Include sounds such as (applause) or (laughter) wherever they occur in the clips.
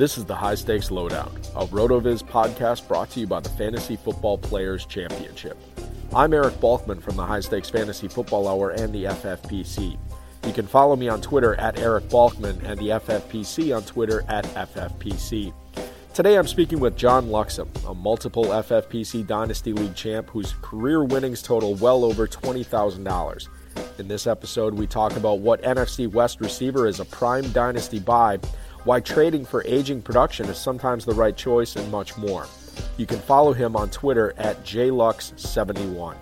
This is the High Stakes Lowdown, a RotoViz podcast brought to you by the Fantasy Football Players Championship. I'm Eric Balkman from the High Stakes Fantasy Football Hour and the FFPC. You can follow me on Twitter at Eric Balkman and the FFPC on Twitter at FFPC. Today I'm speaking with John Luxem, a multiple FFPC Dynasty League champ whose career winnings total well over $20,000. In this episode, we talk about what NFC West receiver is a prime dynasty buy why trading for aging production is sometimes the right choice, and much more. You can follow him on Twitter at JLux71.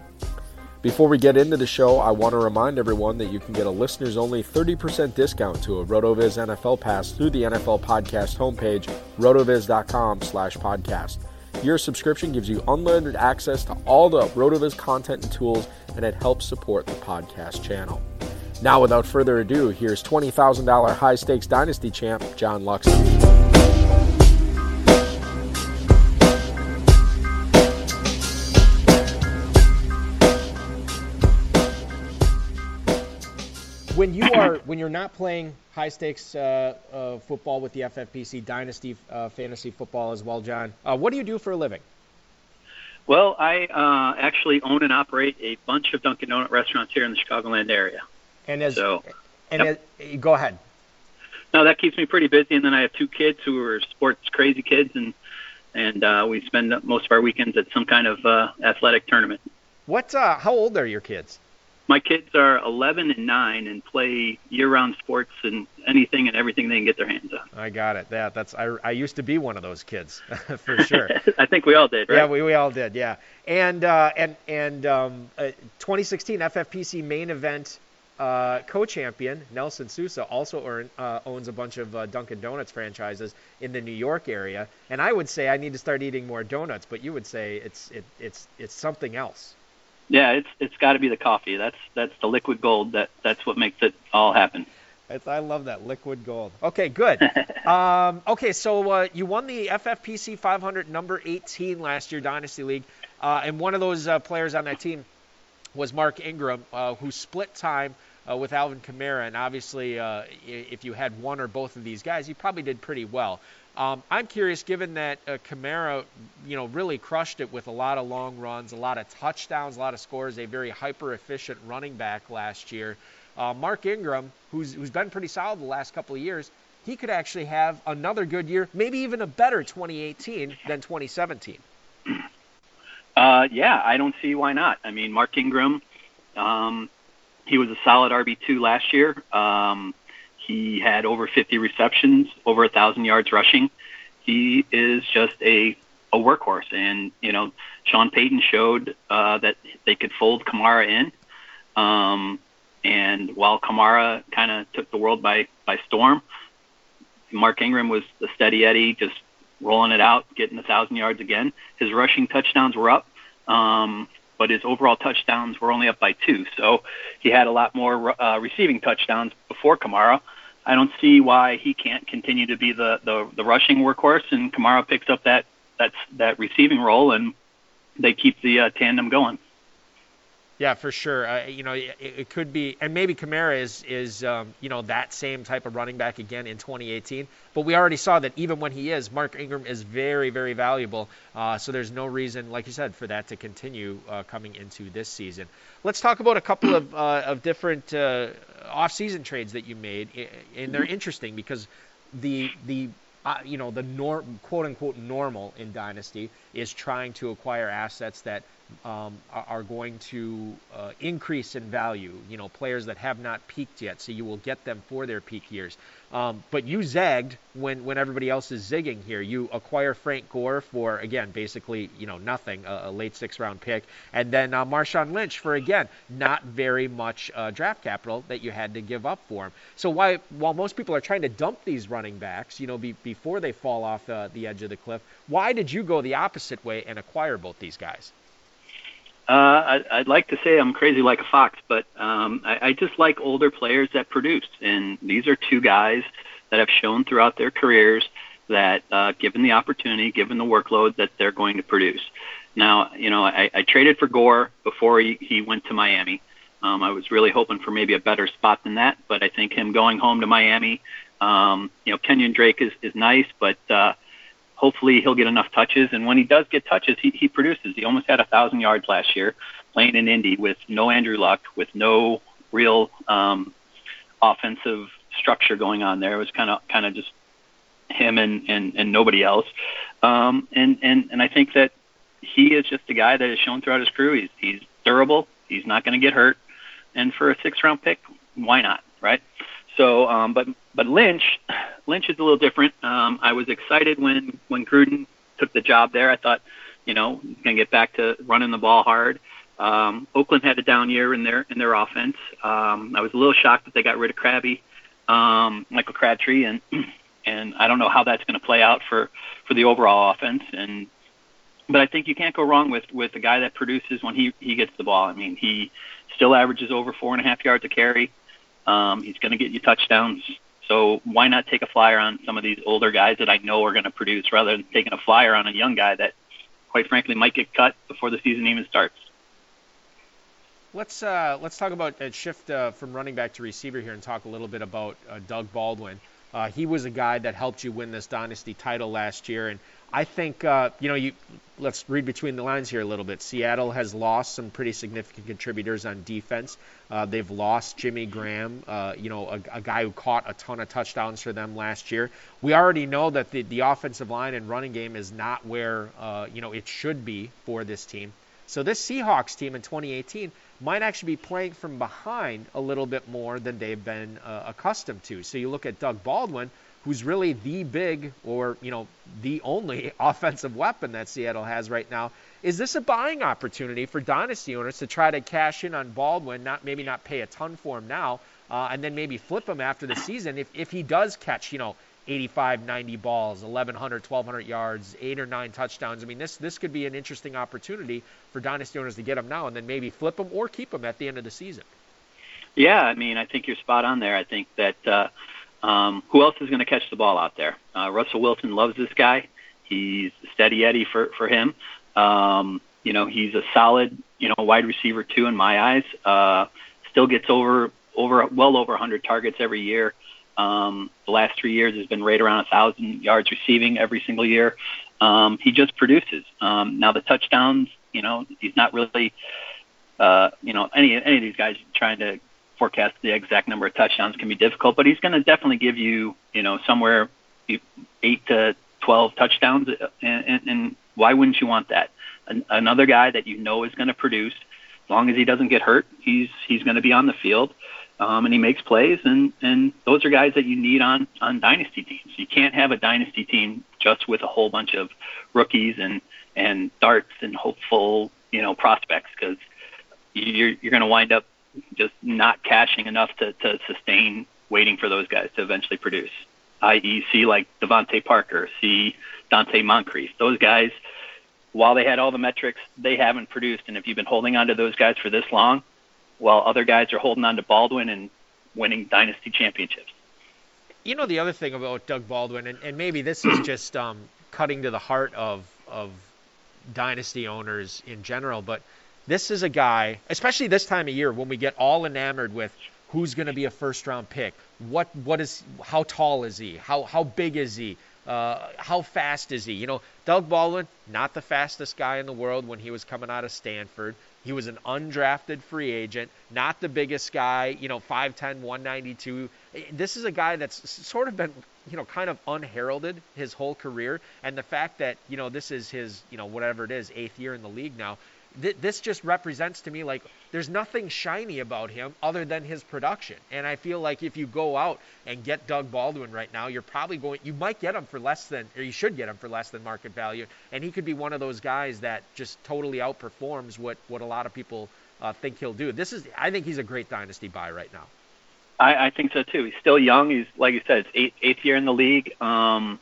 Before we get into the show, I want to remind everyone that you can get a listeners only 30% discount to a RotoViz NFL pass through the NFL podcast homepage, rotoviz.com slash podcast. Your subscription gives you unlimited access to all the RotoViz content and tools, and it helps support the podcast channel. Now, without further ado, here's $20,000 high stakes dynasty champ, John Lux. when you are (coughs) when you're not playing high stakes uh, uh, football with the FFPC Dynasty uh, Fantasy Football as well, John, uh, what do you do for a living? Well, I uh, actually own and operate a bunch of Dunkin' Donut restaurants here in the Chicagoland area. And as So, and yep. as, go ahead. No, that keeps me pretty busy. And then I have two kids who are sports crazy kids, and and uh, we spend most of our weekends at some kind of uh, athletic tournament. What? Uh, how old are your kids? My kids are 11 and 9 and play year-round sports and anything and everything they can get their hands on. I got it. That that's I, I used to be one of those kids (laughs) for (laughs) sure. I think we all did, right? Yeah, we, we all did. Yeah, and uh, and and um, uh, 2016 FFPC main event uh, co-champion Nelson Sousa also earn, uh, owns a bunch of uh, Dunkin' Donuts franchises in the New York area, and I would say I need to start eating more donuts, but you would say it's it, it's it's something else. Yeah, it's it's got to be the coffee. That's that's the liquid gold. That that's what makes it all happen. It's, I love that liquid gold. Okay, good. (laughs) um, okay, so uh, you won the FFPC 500 number 18 last year, Dynasty League, uh, and one of those uh, players on that team was Mark Ingram, uh, who split time uh, with Alvin Kamara. And obviously, uh, if you had one or both of these guys, you probably did pretty well. Um, I'm curious, given that uh, Kamara, you know, really crushed it with a lot of long runs, a lot of touchdowns, a lot of scores, a very hyper efficient running back last year. Uh, Mark Ingram, who's who's been pretty solid the last couple of years, he could actually have another good year, maybe even a better 2018 than 2017. Uh, yeah, I don't see why not. I mean, Mark Ingram, um, he was a solid RB2 last year. Um, he had over 50 receptions, over a thousand yards rushing. He is just a a workhorse, and you know, Sean Payton showed uh, that they could fold Kamara in. Um, and while Kamara kind of took the world by by storm, Mark Ingram was the steady Eddie, just rolling it out, getting a thousand yards again. His rushing touchdowns were up, um, but his overall touchdowns were only up by two. So he had a lot more uh, receiving touchdowns before Kamara. I don't see why he can't continue to be the, the, the rushing workhorse, and Kamara picks up that that that receiving role, and they keep the uh, tandem going. Yeah, for sure. Uh, you know, it, it, could be, and maybe Kamara is is um, you know that same type of running back again in 2018. But we already saw that even when he is, Mark Ingram is very very valuable. Uh, so there's no reason, like you said, for that to continue uh, coming into this season. Let's talk about a couple of uh, of different uh, off-season trades that you made, and they're interesting because the the uh, you know the norm, quote unquote normal in dynasty is trying to acquire assets that um, are going to uh, increase in value. You know, players that have not peaked yet, so you will get them for their peak years. Um, but you zagged when when everybody else is zigging here. You acquire Frank Gore for again basically you know nothing, a, a late six round pick, and then uh, Marshawn Lynch for again not very much uh, draft capital that you had to give up for him. So why while most people are trying to dump these running backs, you know, be, before they fall off the edge of the cliff, why did you go the opposite way and acquire both these guys? Uh, I, would like to say I'm crazy like a fox, but um, I, I just like older players that produce. And these are two guys that have shown throughout their careers that, uh, given the opportunity, given the workload, that they're going to produce. Now, you know, I, I traded for Gore before he, he went to Miami. Um, I was really hoping for maybe a better spot than that, but I think him going home to Miami, um, you know, Kenyan Drake is, is nice, but uh, hopefully he'll get enough touches. And when he does get touches, he, he produces. He almost had a thousand yards last year playing in Indy with no Andrew Luck, with no real um, offensive structure going on there. It was kind of kind of just him and, and, and nobody else. Um, and, and, and I think that he is just a guy that has shown throughout his career he's, he's durable. He's not going to get hurt. And for a six round pick, why not? Right. So, um, but but Lynch, Lynch is a little different. Um, I was excited when when Gruden took the job there. I thought, you know, he's going to get back to running the ball hard. Um, Oakland had a down year in their in their offense. Um, I was a little shocked that they got rid of Krabby, um, Michael Crabtree, and (clears throat) and I don't know how that's going to play out for for the overall offense. And but I think you can't go wrong with with a guy that produces when he he gets the ball. I mean, he still averages over four and a half yards a carry. Um, he's going to get you touchdowns. So why not take a flyer on some of these older guys that I know are going to produce rather than taking a flyer on a young guy that, quite frankly, might get cut before the season even starts. Let's uh, let's talk about a shift uh, from running back to receiver here and talk a little bit about uh, Doug Baldwin. Uh, he was a guy that helped you win this dynasty title last year, and I think uh, you know you. Let's read between the lines here a little bit. Seattle has lost some pretty significant contributors on defense. Uh, they've lost Jimmy Graham, uh, you know, a, a, guy who caught a ton of touchdowns for them last year. We already know that the, the offensive line and running game is not where uh, you know it should be for this team. So this Seahawks team in 2018 might actually be playing from behind a little bit more than they've been uh, accustomed to. So you look at Doug Baldwin who's really the big or you know the only (laughs) offensive weapon that Seattle has right now. Is this a buying opportunity for dynasty owners to try to cash in on Baldwin, not maybe not pay a ton for him now, uh, and then maybe flip him after the season if if he does catch you know 85, 90 balls, 1,100, 1,200 yards, eight or nine touchdowns. I mean, this this could be an interesting opportunity for dynasty owners to get him now and then maybe flip him or keep him at the end of the season. Yeah, I mean, I think you're spot on there. I think that uh, um, who else is going to catch the ball out there? Uh, Russell Wilson loves this guy. He's steady Eddie for for him. Um, you know, he's a solid, you know, wide receiver too in my eyes. Uh, still gets over over well over 100 targets every year. Um, the last three years has been right around a thousand yards receiving every single year. Um, he just produces. Um, now the touchdowns, you know, he's not really, uh, you know, any any of these guys trying to forecast the exact number of touchdowns can be difficult, but he's going to definitely give you, you know, somewhere eight to 12 touchdowns. And, and, and why wouldn't you want that? An, another guy that you know is going to produce, as long as he doesn't get hurt, he's he's going to be on the field, um, and he makes plays. And and those are guys that you need on on dynasty teams. You can't have a dynasty team just with a whole bunch of rookies and and darts and hopeful you know prospects because you're you're going to wind up just not cashing enough to, to sustain waiting for those guys to eventually produce. I.e., see like DeVante Parker, see Donte Moncrief. Those guys, while they had all the metrics, they haven't produced. And if you've been holding on to those guys for this long, while other guys are holding on to Baldwin and winning dynasty championships. You know the other thing about Doug Baldwin, and, and maybe this is (clears throat) just um, cutting to the heart of of dynasty owners in general, but this is a guy, especially this time of year when we get all enamored with who's going to be a first round pick, what what is how tall is he, how how big is he, uh, how fast is he? You know, Doug Baldwin, not the fastest guy in the world when he was coming out of Stanford. He was an undrafted free agent, not the biggest guy, you know, 5'10, 192. This is a guy that's sort of been, you know, kind of unheralded his whole career. And the fact that, you know, this is his, you know, whatever it is, eighth year in the league now, th- this just represents to me like there's nothing shiny about him other than his production. And I feel like if you go out and get Doug Baldwin right now, you're probably going, you might get him for less than, or you should get him for less than market value. And he could be one of those guys that just totally outperforms what, what a lot of people uh, think he'll do. This is, I think he's a great dynasty buy right now. I, I think so too. He's still young. He's like you said, it's eighth, eighth year in the league. Um,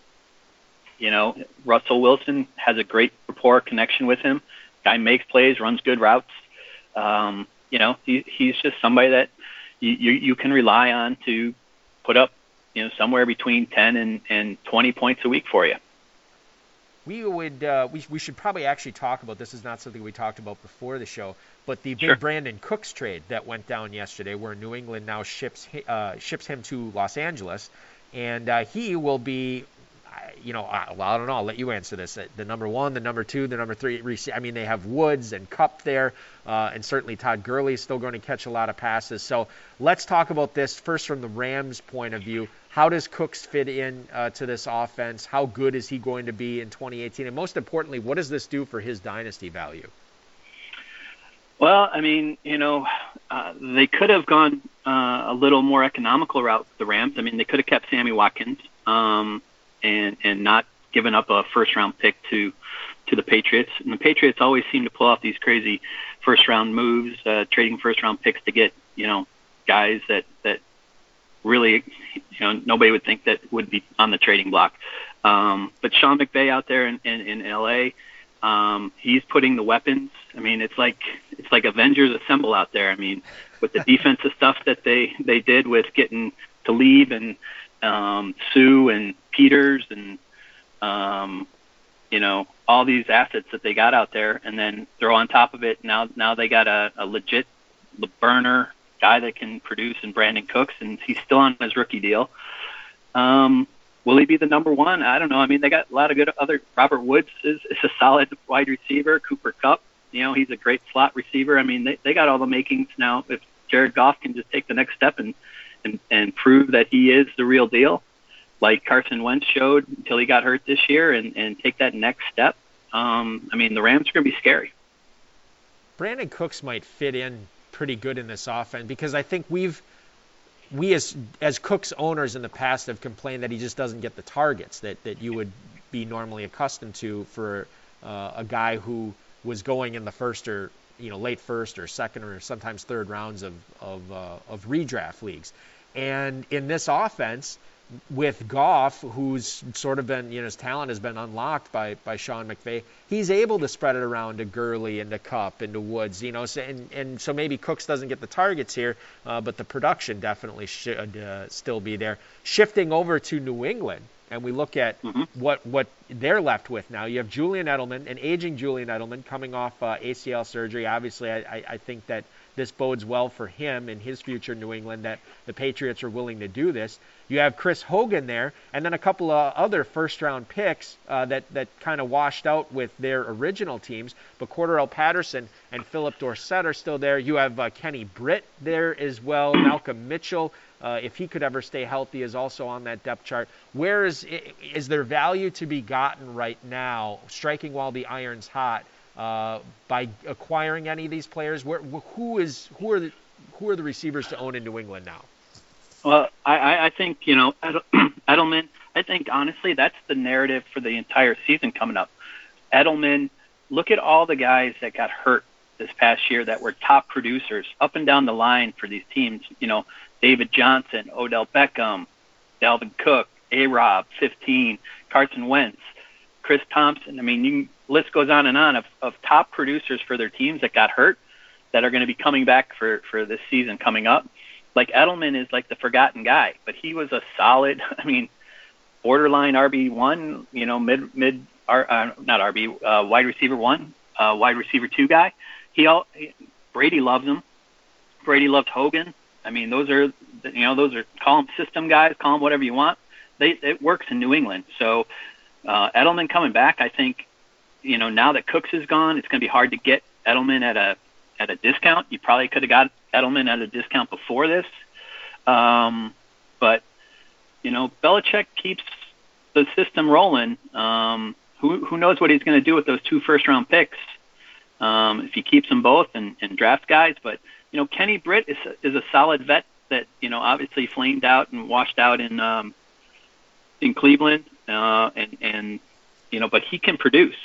you know, Russell Wilson has a great rapport connection with him guy makes plays, runs good routes. Um, you know, he, he's just somebody that you, you, you can rely on to put up, you know, somewhere between 10 and, and 20 points a week for you. We would uh, we, we should probably actually talk about this. Is not something we talked about before the show, but the big Brandin Cooks trade that went down yesterday, where New England now ships uh, ships him to Los Angeles, and uh, he will be you know, I, well, I don't know. I'll let you answer this. The number one, the number two, the number three. I mean, they have Woods and Kupp there, uh, and certainly Todd Gurley is still going to catch a lot of passes. So let's talk about this first from the Rams' point of view. How does Cooks fit in uh, to this offense? How good is he going to be in 2018? And most importantly, what does this do for his dynasty value? Well, I mean, you know, uh, they could have gone uh, a little more economical route. with The Rams. I mean, they could have kept Sammy Watkins um, and and not given up a first round pick to to the Patriots. And the Patriots always seem to pull off these crazy first round moves, uh, trading first round picks to get you know guys that that really you know nobody would think that would be on the trading block. Um, but Sean McVay out there in, in, in LA, um, he's putting the weapons. I mean, it's like it's like Avengers Assemble out there. I mean, with the (laughs) defensive stuff that they they did with getting Talib and um, Suh and Peters and um, you know all these assets that they got out there, and then throw on top of it now now they got a, a legit burner guy that can produce in Brandin Cooks, and he's still on his rookie deal. Um, will he be the number one? I don't know. I mean, they got a lot of good other. Robert Woods is, is a solid wide receiver. Cooper Kupp, you know, he's a great slot receiver. I mean, they they got all the makings now. If Jared Goff can just take the next step and and and prove that he is the real deal, like Carson Wentz showed until he got hurt this year, and and take that next step. Um, I mean, the Rams are going to be scary. Brandon Cooks might fit in pretty good in this offense because I think we've we as as Cooks owners in the past have complained that he just doesn't get the targets that that you would be normally accustomed to for uh, a guy who was going in the first or you know late first or second or sometimes third rounds of of, uh, of redraft leagues. And in this offense, with Goff, who's sort of been, you know, his talent has been unlocked by by Sean McVay. He's able to spread it around to Gurley and to Kupp and to Woods, you know, so, and and so maybe Cooks doesn't get the targets here, uh, but the production definitely should uh, still be there. Shifting over to New England, and we look at mm-hmm. what what they're left with now. You have Julian Edelman, an aging Julian Edelman, coming off uh, ACL surgery. Obviously, I, I, I think that this bodes well for him and his future in New England that the Patriots are willing to do this. You have Chris Hogan there, and then a couple of other first-round picks uh, that that kind of washed out with their original teams. But Cordarrelle Patterson and Phillip Dorsett are still there. You have uh, Kenny Britt there as well. (clears throat) Malcolm Mitchell, uh, if he could ever stay healthy, is also on that depth chart. Where is is there value to be gotten right now, striking while the iron's hot? Uh, by acquiring any of these players? Where, who is who are the who are the receivers to own in New England now? Well, I, I think you know (clears throat) Edelman. I think honestly, that's the narrative for the entire season coming up. Edelman, look at all the guys that got hurt this past year that were top producers up and down the line for these teams. You know, David Johnson, Odell Beckham, Dalvin Cook, A. Rob, 15, Carson Wentz, Chris Thompson. I mean, you, list goes on and on of, of top producers for their teams that got hurt that are going to be coming back for for this season coming up like Edelman is like the forgotten guy, but he was a solid. (laughs) I mean, borderline RB one. You know, mid mid uh, not RB uh, wide receiver one, uh, wide receiver two guy. He all Brady loves him. Brady loved Hogan. I mean, those are you know those are call them system guys, call them whatever you want. They it works in New England. So uh, Edelman coming back, I think. You know, now that Cooks is gone, it's going to be hard to get Edelman at a at a discount. You probably could have got Edelman at a discount before this. Um, but you know, Belichick keeps the system rolling. Um, who who knows what he's going to do with those two first round picks? Um, if he keeps them both and, and drafts guys, but you know, Kenny Britt is a, is a solid vet that you know obviously flamed out and washed out in um, in Cleveland, uh, and and you know, but he can produce,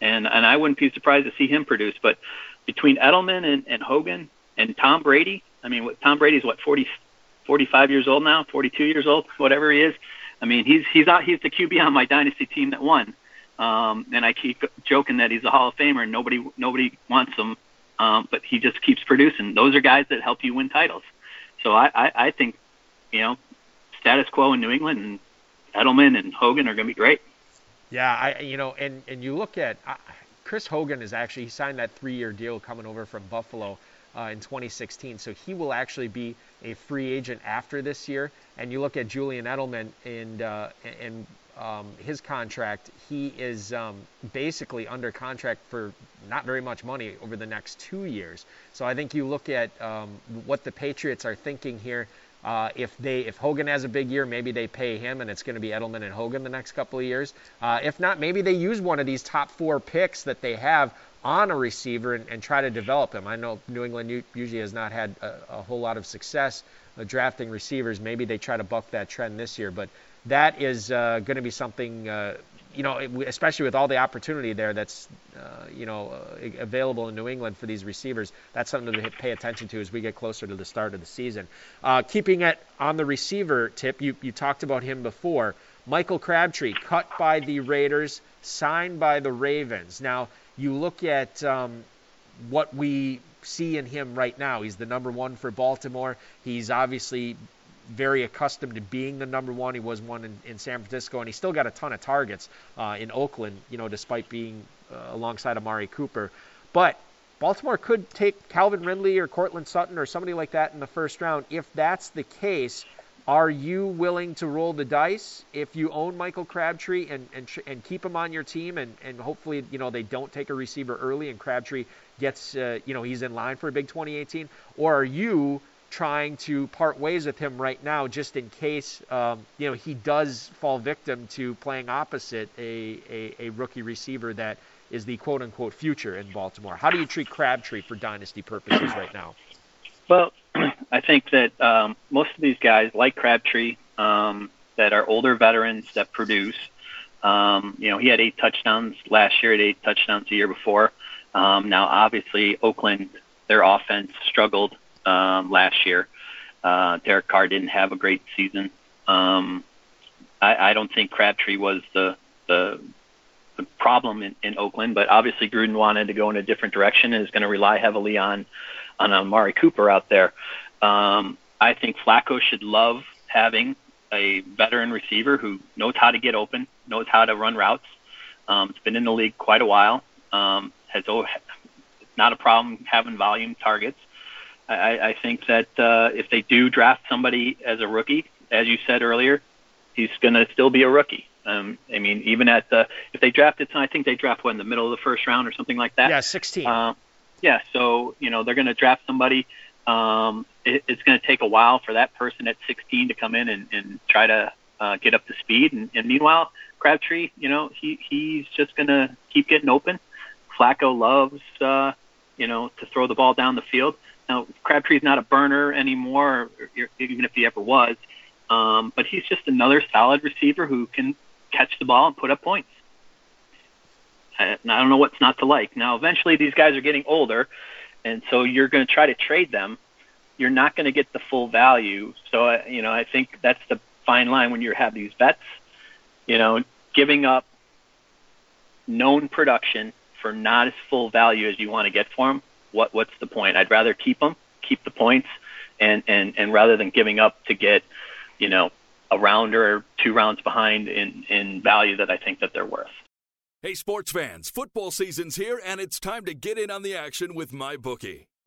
and and I wouldn't be surprised to see him produce. But between Edelman and, and Hogan, and Tom Brady. I mean, Tom Brady's what 40, 45 years old now, 42 years old, whatever he is. I mean, he's he's out, he's the QB on my dynasty team that won. Um, and I keep joking that he's a Hall of Famer and nobody nobody wants him, um, but he just keeps producing. Those are guys that help you win titles. So I, I, I think, you know, status quo in New England and Edelman and Hogan are going to be great. Yeah, I you know, and and you look at uh, Chris Hogan is actually he signed that three-year deal coming over from Buffalo uh, in 2016. So he will actually be a free agent after this year. And you look at Julian Edelman and uh, and um, his contract, he is um, basically under contract for not very much money over the next two years. So I think you look at um, what the Patriots are thinking here. Uh, if they if Hogan has a big year, maybe they pay him, and it's going to be Edelman and Hogan the next couple of years. Uh, if not, maybe they use one of these top four picks that they have on a receiver and, and try to develop him. I know New England usually has not had a, a whole lot of success uh, drafting receivers. Maybe they try to buck that trend this year, but that is uh, going to be something, uh, you know, especially with all the opportunity there that's, uh, you know, uh, available in New England for these receivers. That's something to pay attention to as we get closer to the start of the season. Uh, keeping it on the receiver tip, you, you talked about him before. Michael Crabtree, cut by the Raiders, signed by the Ravens. Now, you look at um, what we see in him right now. He's the number one for Baltimore. He's obviously very accustomed to being the number one. He was one in, in San Francisco, and he still got a ton of targets uh, in Oakland, you know, despite being uh, alongside Amari Cooper. But Baltimore could take Calvin Ridley or Courtland Sutton or somebody like that in the first round. If that's the case, are you willing to roll the dice if you own Michael Crabtree and and, and keep him on your team and, and hopefully you know they don't take a receiver early and Crabtree gets uh, you know he's in line for a big 2018 or are you trying to part ways with him right now just in case um, you know he does fall victim to playing opposite a, a, a rookie receiver that is the quote unquote future in Baltimore. How do you treat Crabtree for dynasty purposes right now? Well, (clears throat) I think that um, most of these guys, like Crabtree, um, that are older veterans that produce. Um, you know, he had eight touchdowns last year, had eight touchdowns the year before. Um, now, obviously, Oakland, their offense struggled um, last year. Uh, Derek Carr didn't have a great season. Um, I, I don't think Crabtree was the the, the problem in, in Oakland, but obviously Gruden wanted to go in a different direction and is going to rely heavily on on Amari Cooper out there. Um, I think Flacco should love having a veteran receiver who knows how to get open, knows how to run routes. Um, it's been in the league quite a while. Um, has not a problem having volume targets. I, I think that uh, if they do draft somebody as a rookie, as you said earlier, he's going to still be a rookie. Um, I mean, even at the if they draft it, I think they draft what in the middle of the first round or something like that. Yeah, 16. Uh, yeah, so you know they're going to draft somebody. Um, it, it's going to take a while for that person at 16 to come in and, and try to uh, get up to speed. And, and meanwhile, Crabtree, you know, he he's just going to keep getting open. Flacco loves, uh, you know, to throw the ball down the field. Now, Crabtree's not a burner anymore, even if he ever was. Um, but he's just another solid receiver who can catch the ball and put up points. I, I don't know what's not to like. Now, eventually, these guys are getting older, and so you're going to try to trade them. You're not going to get the full value. So, you know, I think that's the fine line when you have these vets. You know, giving up known production for not as full value as you want to get for them. What what's the point? I'd rather keep them, keep the points, and and and rather than giving up to get, you know, a round or two rounds behind in in value that I think that they're worth. Hey, sports fans, football season's here, and it's time to get in on the action with MyBookie.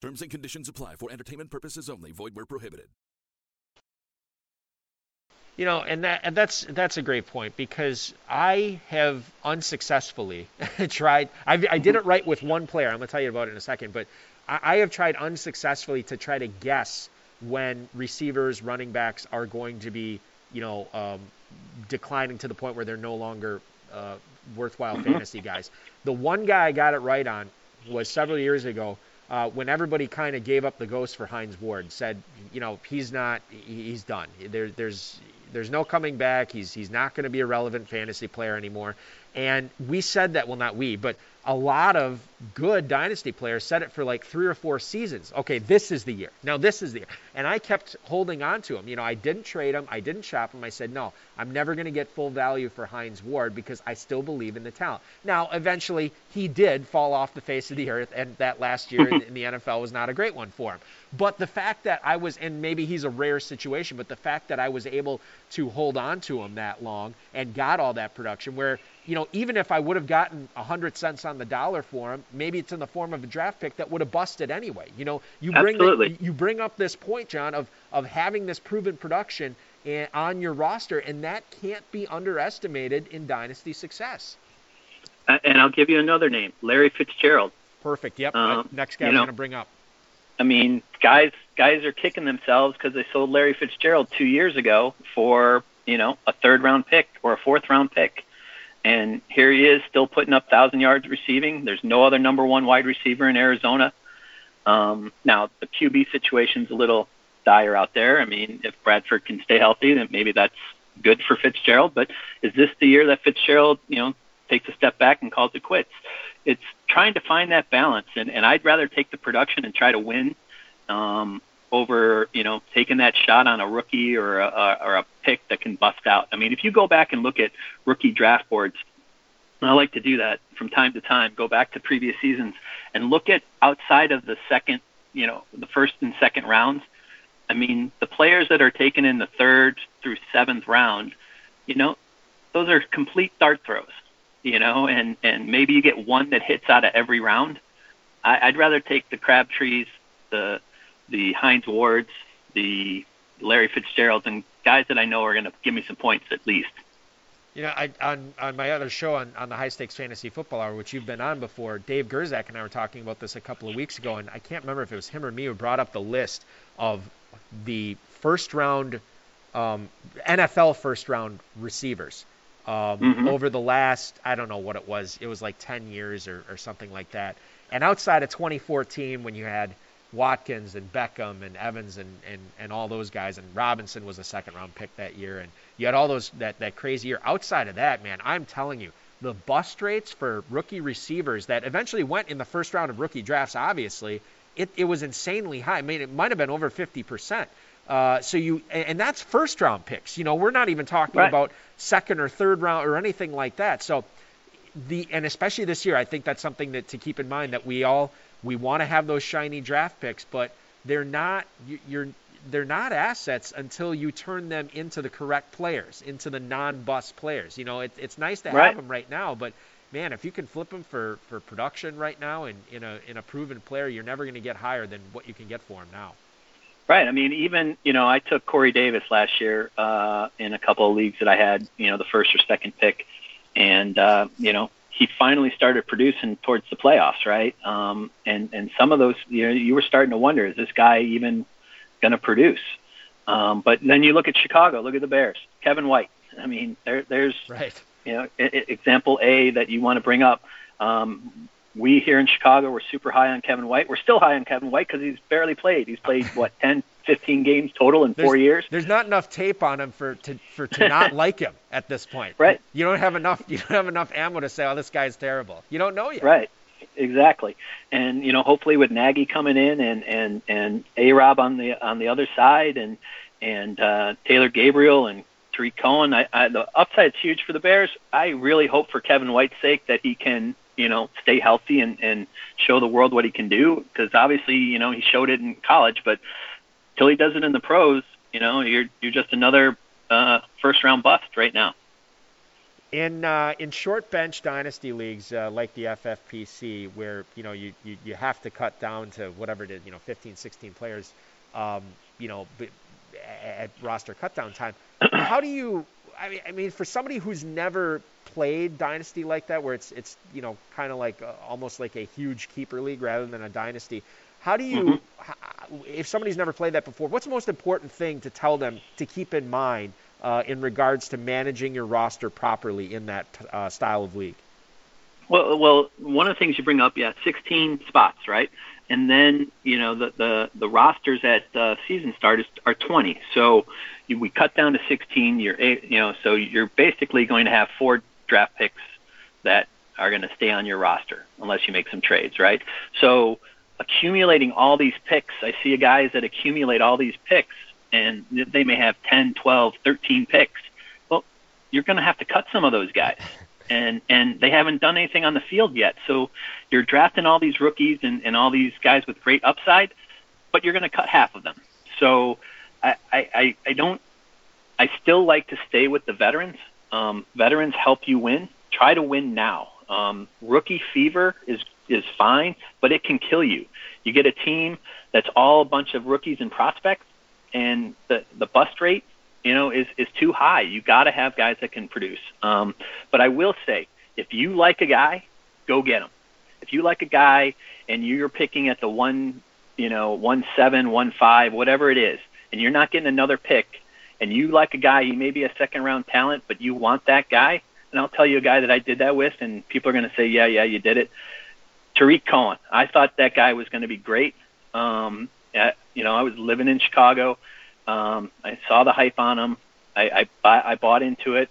Terms and conditions apply for entertainment purposes only. Void where prohibited. You know, and that and that's that's a great point because I have unsuccessfully (laughs) tried. I, I did it right with one player. I'm gonna tell you about it in a second, but I, I have tried unsuccessfully to try to guess when receivers, running backs are going to be, you know, um, declining to the point where they're no longer uh, worthwhile (laughs) fantasy guys. The one guy I got it right on was several years ago uh, when everybody kind of gave up the ghost for Hines Ward, said, you know, he's not, he's done. There, there's, there's no coming back. He's, he's not going to be a relevant fantasy player anymore. And we said that, well, not we, but a lot of good dynasty players said it for like three or four seasons. Okay, this is the year. Now this is the year. And I kept holding on to him. You know, I didn't trade him. I didn't shop him. I said, no, I'm never going to get full value for Hines Ward because I still believe in the talent. Now, eventually, he did fall off the face of the earth, and that last year in the (laughs) NFL was not a great one for him. But the fact that I was, and maybe he's a rare situation, but the fact that I was able to hold on to him that long and got all that production, where you know, even if I would have gotten a hundred cents on the dollar for him, maybe it's in the form of a draft pick that would have busted anyway. You know, you bring the, you bring up this point, John, of of having this proven production and, on your roster, and that can't be underestimated in dynasty success. And I'll give you another name, Larry Fitzgerald. Perfect. Yep. Um, Next guy I'm going to bring up. I mean, guys guys are kicking themselves because they sold Larry Fitzgerald two years ago for you know a third round pick or a fourth round pick and here he is, still putting up thousand yards receiving. There's no other number one wide receiver in Arizona. Um, now the QB situation's a little dire out there. I mean, if Bradford can stay healthy, then maybe that's good for Fitzgerald. But is this the year that Fitzgerald, you know, takes a step back and calls it quits? It's trying to find that balance, and, and I'd rather take the production and try to win um, over you know taking that shot on a rookie or a, or a pick that can bust out. I mean, if you go back and look at rookie draft boards, I like to do that from time to time. Go back to previous seasons and look at outside of the second, you know, the first and second rounds. I mean, the players that are taken in the third through seventh round, you know, those are complete dart throws. You know, and and maybe you get one that hits out of every round. I, I'd rather take the Crabtrees, the the Hines Wards, the Larry Fitzgeralds, and guys that I know are going to give me some points at least. You know, I, on on my other show on, on the High Stakes Fantasy Football Hour, which you've been on before, Dave Gerzak and I were talking about this a couple of weeks ago, and I can't remember if it was him or me who brought up the list of the first round um, NFL first round receivers um, mm-hmm. over the last I don't know what it was. It was like 10 years or, or something like that. And outside of 2014, when you had Watkins and Beckham and Evans and, and, and all those guys, and Robinson was a second round pick that year, and you had all those that, that crazy year. Outside of that, man, I'm telling you, the bust rates for rookie receivers that eventually went in the first round of rookie drafts, obviously, it, it was insanely high. I mean, it might have been over 50%. Uh, so you, and that's first round picks. You know, we're not even talking right. about second or third round or anything like that. So the, and especially this year, I think that's something that to keep in mind that we all, we want to have those shiny draft picks, but they're not, you're, they're not assets until you turn them into the correct players, into the non-bust players. You know, it, it's nice to have right. them right now, but man, if you can flip them for, for production right now and in a in a proven player, you're never going to get higher than what you can get for him now. Right. I mean, even you know, I took Corey Davis last year uh, in a couple of leagues that I had, you know, the first or second pick, and uh, you know, he finally started producing towards the playoffs, right? Um, and and some of those, you know, you were starting to wonder, is this guy even going to produce? Um, but then you look at Chicago, look at the Bears, Kevin White. I mean, there, there's right. you know, example A that you want to bring up. Um, we here in Chicago were super high on Kevin White. We're still high on Kevin White because he's barely played. He's played (laughs) what 10, 15 games total in there's, four years. There's not enough tape on him for to for to not (laughs) like him at this point. Right. You don't have enough. You don't have enough ammo to say, "Oh, this guy's terrible." You don't know yet. Right. Exactly. And you know, hopefully with Nagy coming in and and and A Rob on the on the other side and and uh, Taylor Gabriel and Tarik Cohen, I, I, the upside's huge for the Bears. I really hope for Kevin White's sake that he can you know, stay healthy and, and show the world what he can do. Because obviously, you know, he showed it in college, but till he does it in the pros, you know, you're you're just another uh, first round bust right now. In uh, in short bench dynasty leagues uh, like the FFPC, where you know you, you, you have to cut down to whatever it is, you know, 15, 16 players, um, you know, at roster cut down time. (clears throat) How do you I mean, I mean, for somebody who's never played dynasty like that, where it's it's you know kind of like uh, almost like a huge keeper league rather than a dynasty. How do you, mm-hmm. if somebody's never played that before, what's the most important thing to tell them to keep in mind uh, in regards to managing your roster properly in that uh, style of league? Well, well, one of the things you bring up, yeah, 16 spots, right? And then you know the the, the rosters at uh, season start is, are 20. So you, we cut down to 16. You're eight, you know, so you're basically going to have four draft picks that are going to stay on your roster unless you make some trades, right? So accumulating all these picks, I see guys that accumulate all these picks and they may have 10, 12, 13 picks. Well, you're going to have to cut some of those guys. And and they haven't done anything on the field yet. So you're drafting all these rookies and, and all these guys with great upside, but you're going to cut half of them. So I, I, I don't. I still like to stay with the veterans. Um, veterans help you win. Try to win now. Um, rookie fever is is fine, but it can kill you. You get a team that's all a bunch of rookies and prospects, and the the bust rate, you know, is is too high. You got to have guys that can produce. Um, but I will say, if you like a guy, go get him. If you like a guy and you're picking at the one, you know, one seven, one five, whatever it is, and you're not getting another pick, and you like a guy, he may be a second round talent, but you want that guy, and I'll tell you a guy that I did that with, and people are going to say, yeah, yeah, you did it. Tarik Cohen. I thought that guy was going to be great. Um, at, you know, I was living in Chicago. Um, I saw the hype on him. I, I, I bought into it.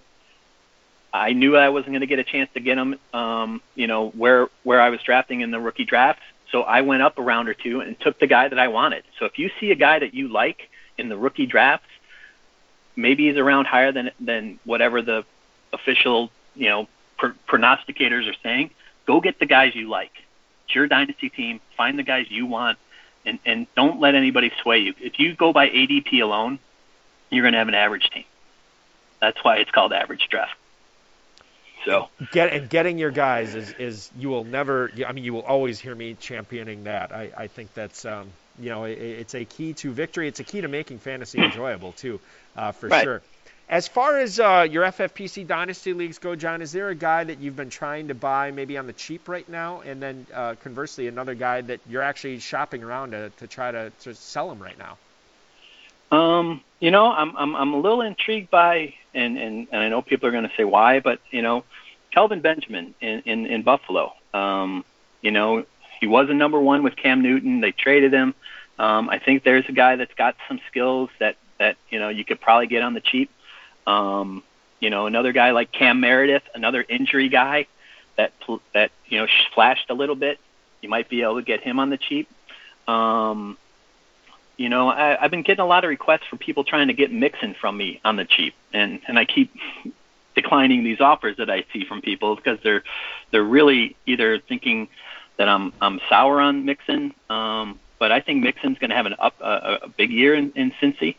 I knew I wasn't going to get a chance to get him, um, you know, where where I was drafting in the rookie draft, So I went up a round or two and took the guy that I wanted. So if you see a guy that you like in the rookie drafts, maybe he's around higher than than whatever the official you know pr- prognosticators are saying. Go get the guys you like. It's your dynasty team. Find the guys you want, and and don't let anybody sway you. If you go by ADP alone, you're going to have an average team. That's why it's called average draft. So get and getting your guys is is you will never. I mean, you will always hear me championing that. I I think that's um, you know, it, it's a key to victory. It's a key to making fantasy (clears throat) enjoyable too, uh, for Right. sure. As far as uh, your FFPC Dynasty leagues go, John, is there a guy that you've been trying to buy maybe on the cheap right now, and then uh, conversely another guy that you're actually shopping around to, to try to, to sell him right now? Um, you know, I'm I'm I'm a little intrigued by, and and, and I know people are going to say why, but you know, Kelvin Benjamin in in, in Buffalo. Um, you know, he was a number one with Cam Newton. They traded him. Um, I think there's a guy that's got some skills that that you know you could probably get on the cheap. Um, you know, another guy like Cam Meredith, another injury guy that that you know (laughs) flashed a little bit. You might be able to get him on the cheap. Um, you know, I, I've been getting a lot of requests for people trying to get Mixon from me on the cheap, and and I keep (laughs) declining these offers that I see from people because they're they're really either thinking that I'm I'm sour on Mixon, um, but I think Mixon's going to have an up a, a big year in, in Cincy.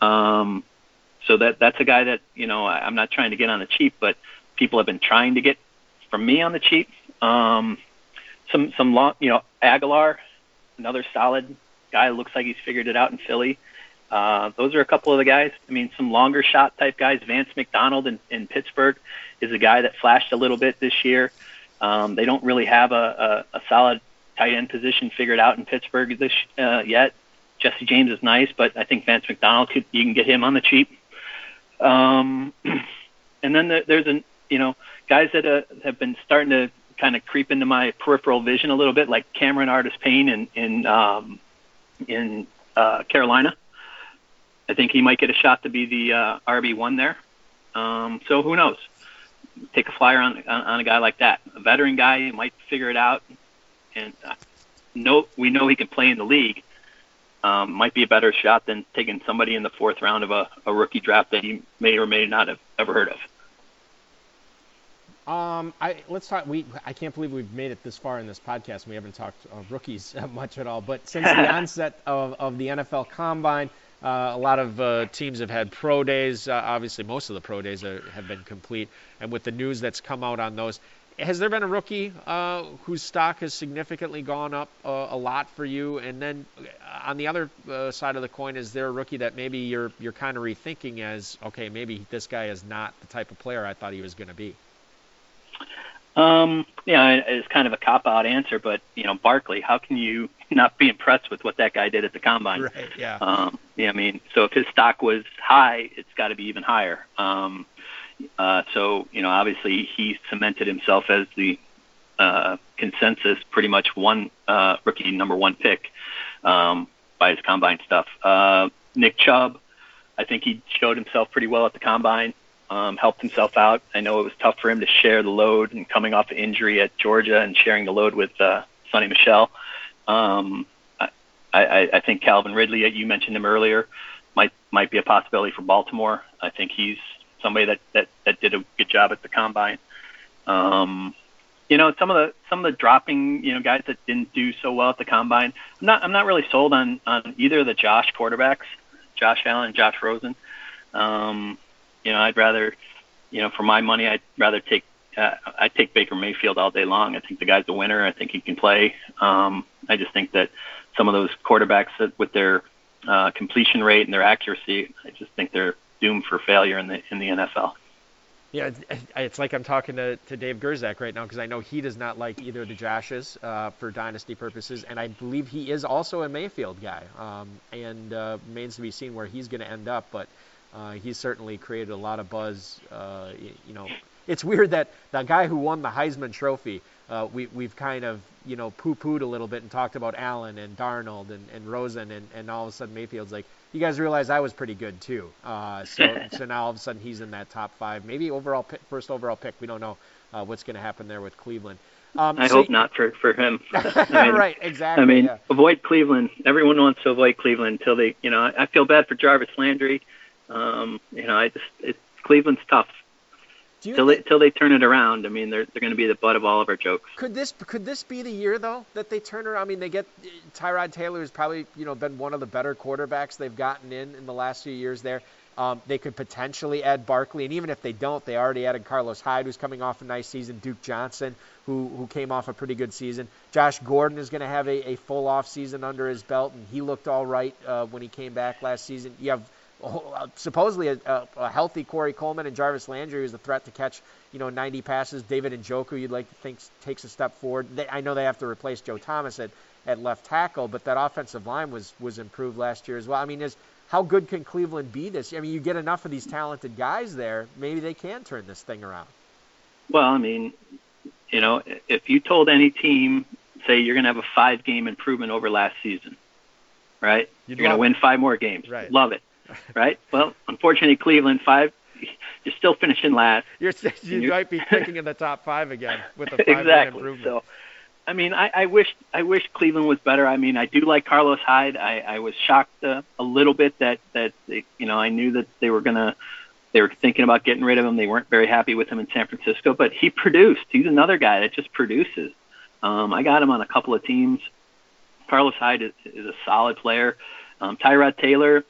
Um, so that that's a guy that you know I, I'm not trying to get on the cheap, but people have been trying to get from me on the cheap. Um, some some long, you know, Ajayi, another solid guy. Looks like he's figured it out in Philly. Uh, those are a couple of the guys. I mean, some longer shot type guys. Vance McDonald in, in Pittsburgh is a guy that flashed a little bit this year. Um, they don't really have a, a, a solid tight end position figured out in Pittsburgh this uh, yet. Jesse James is nice, but I think Vance McDonald could you can get him on the cheap. Um, (clears throat) and then there, there's an you know guys that uh, have been starting to kind of creep into my peripheral vision a little bit, like Cameron Artis Payne in in um, in uh, Carolina. I think he might get a shot to be the uh, RB one there. Um, so who knows? Take a flyer on, on on a guy like that, a veteran guy. He might figure it out, and uh, no, we know he can play in the league. Um, might be a better shot than taking somebody in the fourth round of a, a rookie draft that you may or may not have ever heard of. Um, I let's talk. We I can't believe we've made it this far in this podcast. and We haven't talked uh, rookies (laughs) much at all. But since the (laughs) onset of, of the NFL Combine, uh, a lot of uh, teams have had pro days. Uh, obviously, most of the pro days are, have been complete. And with the news that's come out on those, has there been a rookie uh, whose stock has significantly gone up uh, a lot for you? And then uh, on the other uh, side of the coin, is there a rookie that maybe you're you're kind of rethinking as okay, maybe this guy is not the type of player I thought he was going to be? Um, yeah, it's kind of a cop out answer, but you know, Barkley, how can you (laughs) not be impressed with what that guy did at the combine? Right. Yeah. Um, yeah, I mean, so if his stock was high, it's got to be even higher. Um, uh, so you know, obviously he cemented himself as the uh, consensus, pretty much one uh, rookie number one pick um, by his combine stuff. Uh, Nick Chubb, I think he showed himself pretty well at the combine. Um, helped himself out. I know it was tough for him to share the load and coming off an injury at Georgia and sharing the load with uh, Sony Michel. Um, I, I, I think Calvin Ridley, you mentioned him earlier, might might be a possibility for Baltimore. I think he's somebody that that, that did a good job at the combine. Um, you know, some of the some of the dropping, you know, guys that didn't do so well at the combine. I'm not I'm not really sold on on either of the Josh quarterbacks, Josh Allen and Josh Rosen. Um, you know, I'd rather, you know, for my money, I'd rather take uh, I'd take Baker Mayfield all day long. I think the guy's a winner. I think he can play. Um, I just think that some of those quarterbacks that with their uh, completion rate and their accuracy, I just think they're doomed for failure in the in the NFL. Yeah, it's, like I'm talking to, to Dave Gerzak right now because I know he does not like either of the Joshes uh, for dynasty purposes, and I believe he is also a Mayfield guy. Um, and uh, remains to be seen where he's going to end up, but uh, he's certainly created a lot of buzz. Uh, you know, it's weird that the guy who won the Heisman Trophy, uh, we, we've kind of you know poo-pooed a little bit and talked about Allen and Darnold and, and Rosen, and, and all of a sudden Mayfield's like, you guys realize I was pretty good too. Uh, (laughs) so so now all of a sudden he's in that top five, maybe overall pick, first overall pick. We don't know uh, what's going to happen there with Cleveland. Um, I so- hope not for for him. (laughs) I mean, right, exactly. I mean, yeah. avoid Cleveland. Everyone wants to avoid Cleveland until they, you know, I I feel bad for Jarvis Landry. Um, you know, I just it, Cleveland's tough. You Till they till they turn it around, I mean, they're they're going to be the butt of all of our jokes. Could this could this be the year though that they turn around? I mean, they get Tyrod Taylor has probably you know been one of the better quarterbacks they've gotten in in the last few years there. Um, they could potentially add Barkley, and even if they don't, they already added Carlos Hyde, who's coming off a nice season. Duke Johnson, who who came off a pretty good season. Josh Gordon is going to have a, a full off season under his belt, and he looked all right uh, when he came back last season. You have Uh, supposedly a, a, a, healthy Corey Coleman and Jarvis Landry, who's a threat to catch you know 90 passes. David and Njoku, you'd like to think takes a step forward. They, I know they have to replace Joe Thomas at, at left tackle, but that offensive line was was improved last year as well. I mean, is how good can Cleveland be this? I mean, you get enough of these talented guys there, maybe they can turn this thing around. Well, I mean, you know, if you told any team, say you're going to have a five game improvement over last season, right? You'd you're going to win five more games. Right. Love it, (laughs) right? well, unfortunately, Cleveland five. (laughs) You're still finishing last. (laughs) You're, you you might be picking in the top five again with a five exactly. improvement. So, I mean, I, I wish I wish Cleveland was better. I mean, I do like Carlos Hyde. I, I was shocked uh, a little bit that that they, you know I knew that they were gonna they were thinking about getting rid of him. They weren't very happy with him in San Francisco, but he produced. He's another guy that just produces. Um, I got him on a couple of teams. Carlos Hyde is, is a solid player. Um, Tyrod Taylor,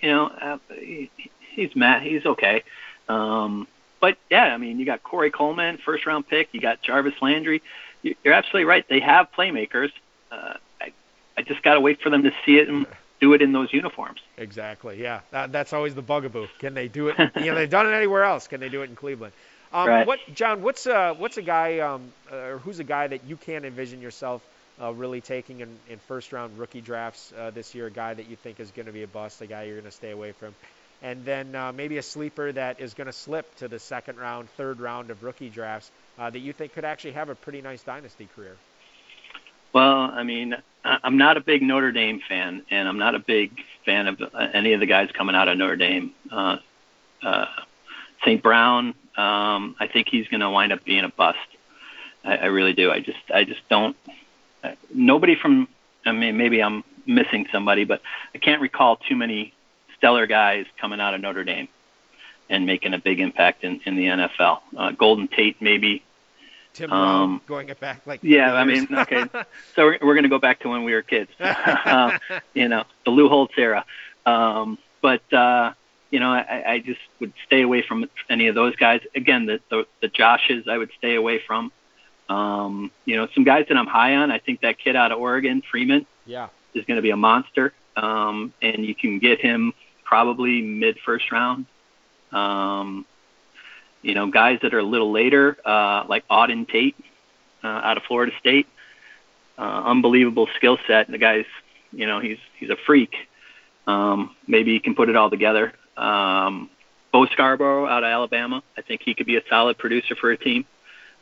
you know, uh, he, he's Matt. He's okay. Um, but yeah, I mean, you got Corey Coleman, first round pick. You got Jarvis Landry you're absolutely right. They have playmakers. Uh, I, I just got to wait for them to see it and do it in those uniforms. Exactly. Yeah, that, that's always the bugaboo. Can they do it? (laughs) you know, they've done it anywhere else. Can they do it in Cleveland? Um, right. What, John? What's uh, what's a guy, um, uh, or who's a guy that you can't envision yourself uh, really taking in, in first round rookie drafts uh, this year? A guy that you think is going to be a bust, a guy you're going to stay away from, and then uh, maybe a sleeper that is going to slip to the second round, third round of rookie drafts uh, that you think could actually have a pretty nice dynasty career? Well, I mean, I'm not a big Notre Dame fan, and I'm not a big fan of any of the guys coming out of Notre Dame. Uh, uh, St. Brown, um, I think he's going to wind up being a bust. I, I really do. I just, I just don't. Nobody from, I mean, maybe I'm missing somebody, but I can't recall too many stellar guys coming out of Notre Dame and making a big impact in, in the NFL. Uh, Golden Tate maybe. Tim um, going it back like yeah I mean okay. (laughs) So we're, we're going to go back to when we were kids. (laughs) Um, you know the Lou Holtz era. Um, but uh, you know I, I just would stay away from any of those guys. Again the the, the Joshes I would stay away from um, you know some guys that I'm high on I think that kid out of Oregon Freeman yeah is going to be a monster um, and you can get him probably mid first round um, you know, guys that are a little later, uh, like Auden Tate uh, out of Florida State, uh, unbelievable skill set. The guy's, you know, he's he's a freak. Um, maybe he can put it all together. Um, Bo Scarborough out of Alabama, I think he could be a solid producer for a team.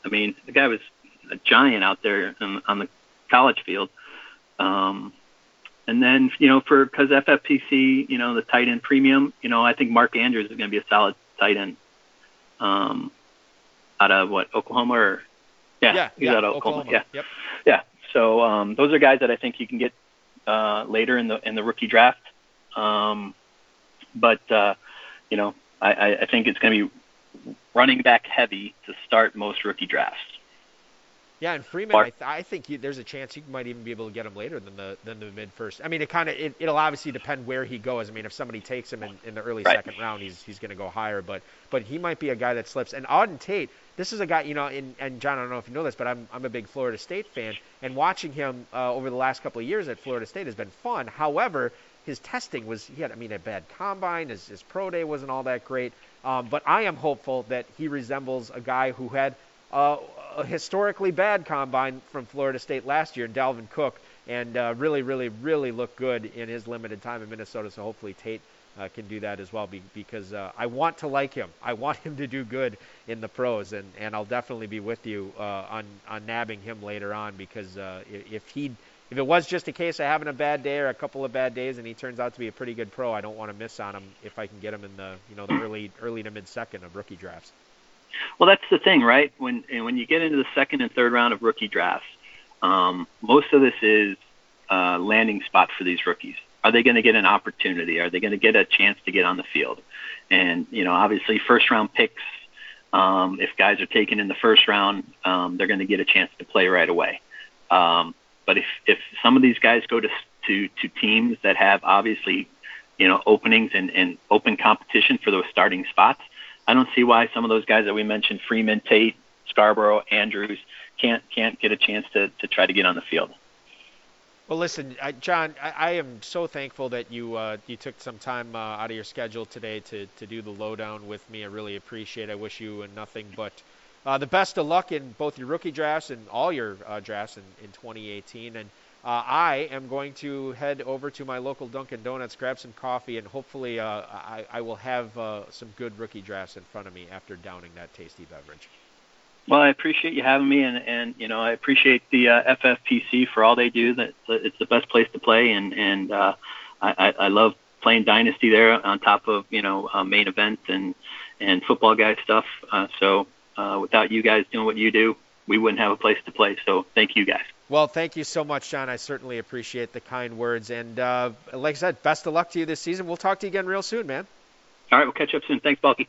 I mean, the guy was a giant out there on, on the college field. Um, and then, you know, for because FFPC, you know, the tight end premium, you know, I think Mark Andrews is going to be a solid tight end um, out of what Oklahoma or yeah, yeah he's yeah, out of Oklahoma. Oklahoma. Yeah, yep. yeah. So um, those are guys that I think you can get uh, later in the in the rookie draft. Um, but uh, you know, I, I think it's going to be running back heavy to start most rookie drafts. Yeah, and Freeman, I, th- I think you, there's a chance you might even be able to get him later than the than the mid first. I mean, it kind of it, it'll obviously depend where he goes. I mean, if somebody takes him in, in the early right. second round, he's he's going to go higher. But but he might be a guy that slips. And Auden Tate, this is a guy, you know, in, and John, I don't know if you know this, but I'm I'm a big Florida State fan, and watching him uh, over the last couple of years at Florida State has been fun. However, his testing was he had I mean a bad combine. His his pro day wasn't all that great. Um, but I am hopeful that he resembles a guy who had uh, a historically bad combine from Florida State last year, and Dalvin Cook, and uh, really, really, really looked good in his limited time in Minnesota. So hopefully Tate uh, can do that as well be, because uh, I want to like him. I want him to do good in the pros, and, and I'll definitely be with you uh, on on nabbing him later on because uh, if he if it was just a case of having a bad day or a couple of bad days and he turns out to be a pretty good pro, I don't want to miss on him if I can get him in the you know the early early to mid second of rookie drafts. Well, that's the thing, right? When and when you get into the second and third round of rookie drafts, um, most of this is uh, landing spot for these rookies. Are they going to get an opportunity? Are they going to get a chance to get on the field? And you know, obviously, first round picks. Um, if guys are taken in the first round, um, they're going to get a chance to play right away. Um, but if if some of these guys go to to to teams that have obviously you know, openings and, and open competition for those starting spots. I don't see why some of those guys that we mentioned, Freeman, Tate, Scarborough, Andrews, can't can't get a chance to, to try to get on the field. Well, listen, I, John, I, I, am so thankful that you uh, you took some time uh, out of your schedule today to, to do the lowdown with me. I really appreciate it. I wish you nothing but uh, the best of luck in both your rookie drafts and all your uh, drafts in, in 2018. And uh, I am going to head over to my local Dunkin' Donuts, grab some coffee, and hopefully uh, I, I, will have some good rookie drafts in front of me after downing that tasty beverage. Well, I appreciate you having me, and and you know I appreciate the uh, FFPC for all they do. That it's the best place to play, and and uh, I I love playing Dynasty there on top of you know uh, main event and and football guy stuff. Uh, so uh, without you guys doing what you do, we wouldn't have a place to play. So thank you guys. Well, thank you so much, John. I certainly appreciate the kind words, and uh, like I said, best of luck to you this season. We'll talk to you again real soon, man. All right, we'll catch up soon. Thanks, Balky.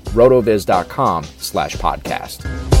rotoviz.com slash podcast.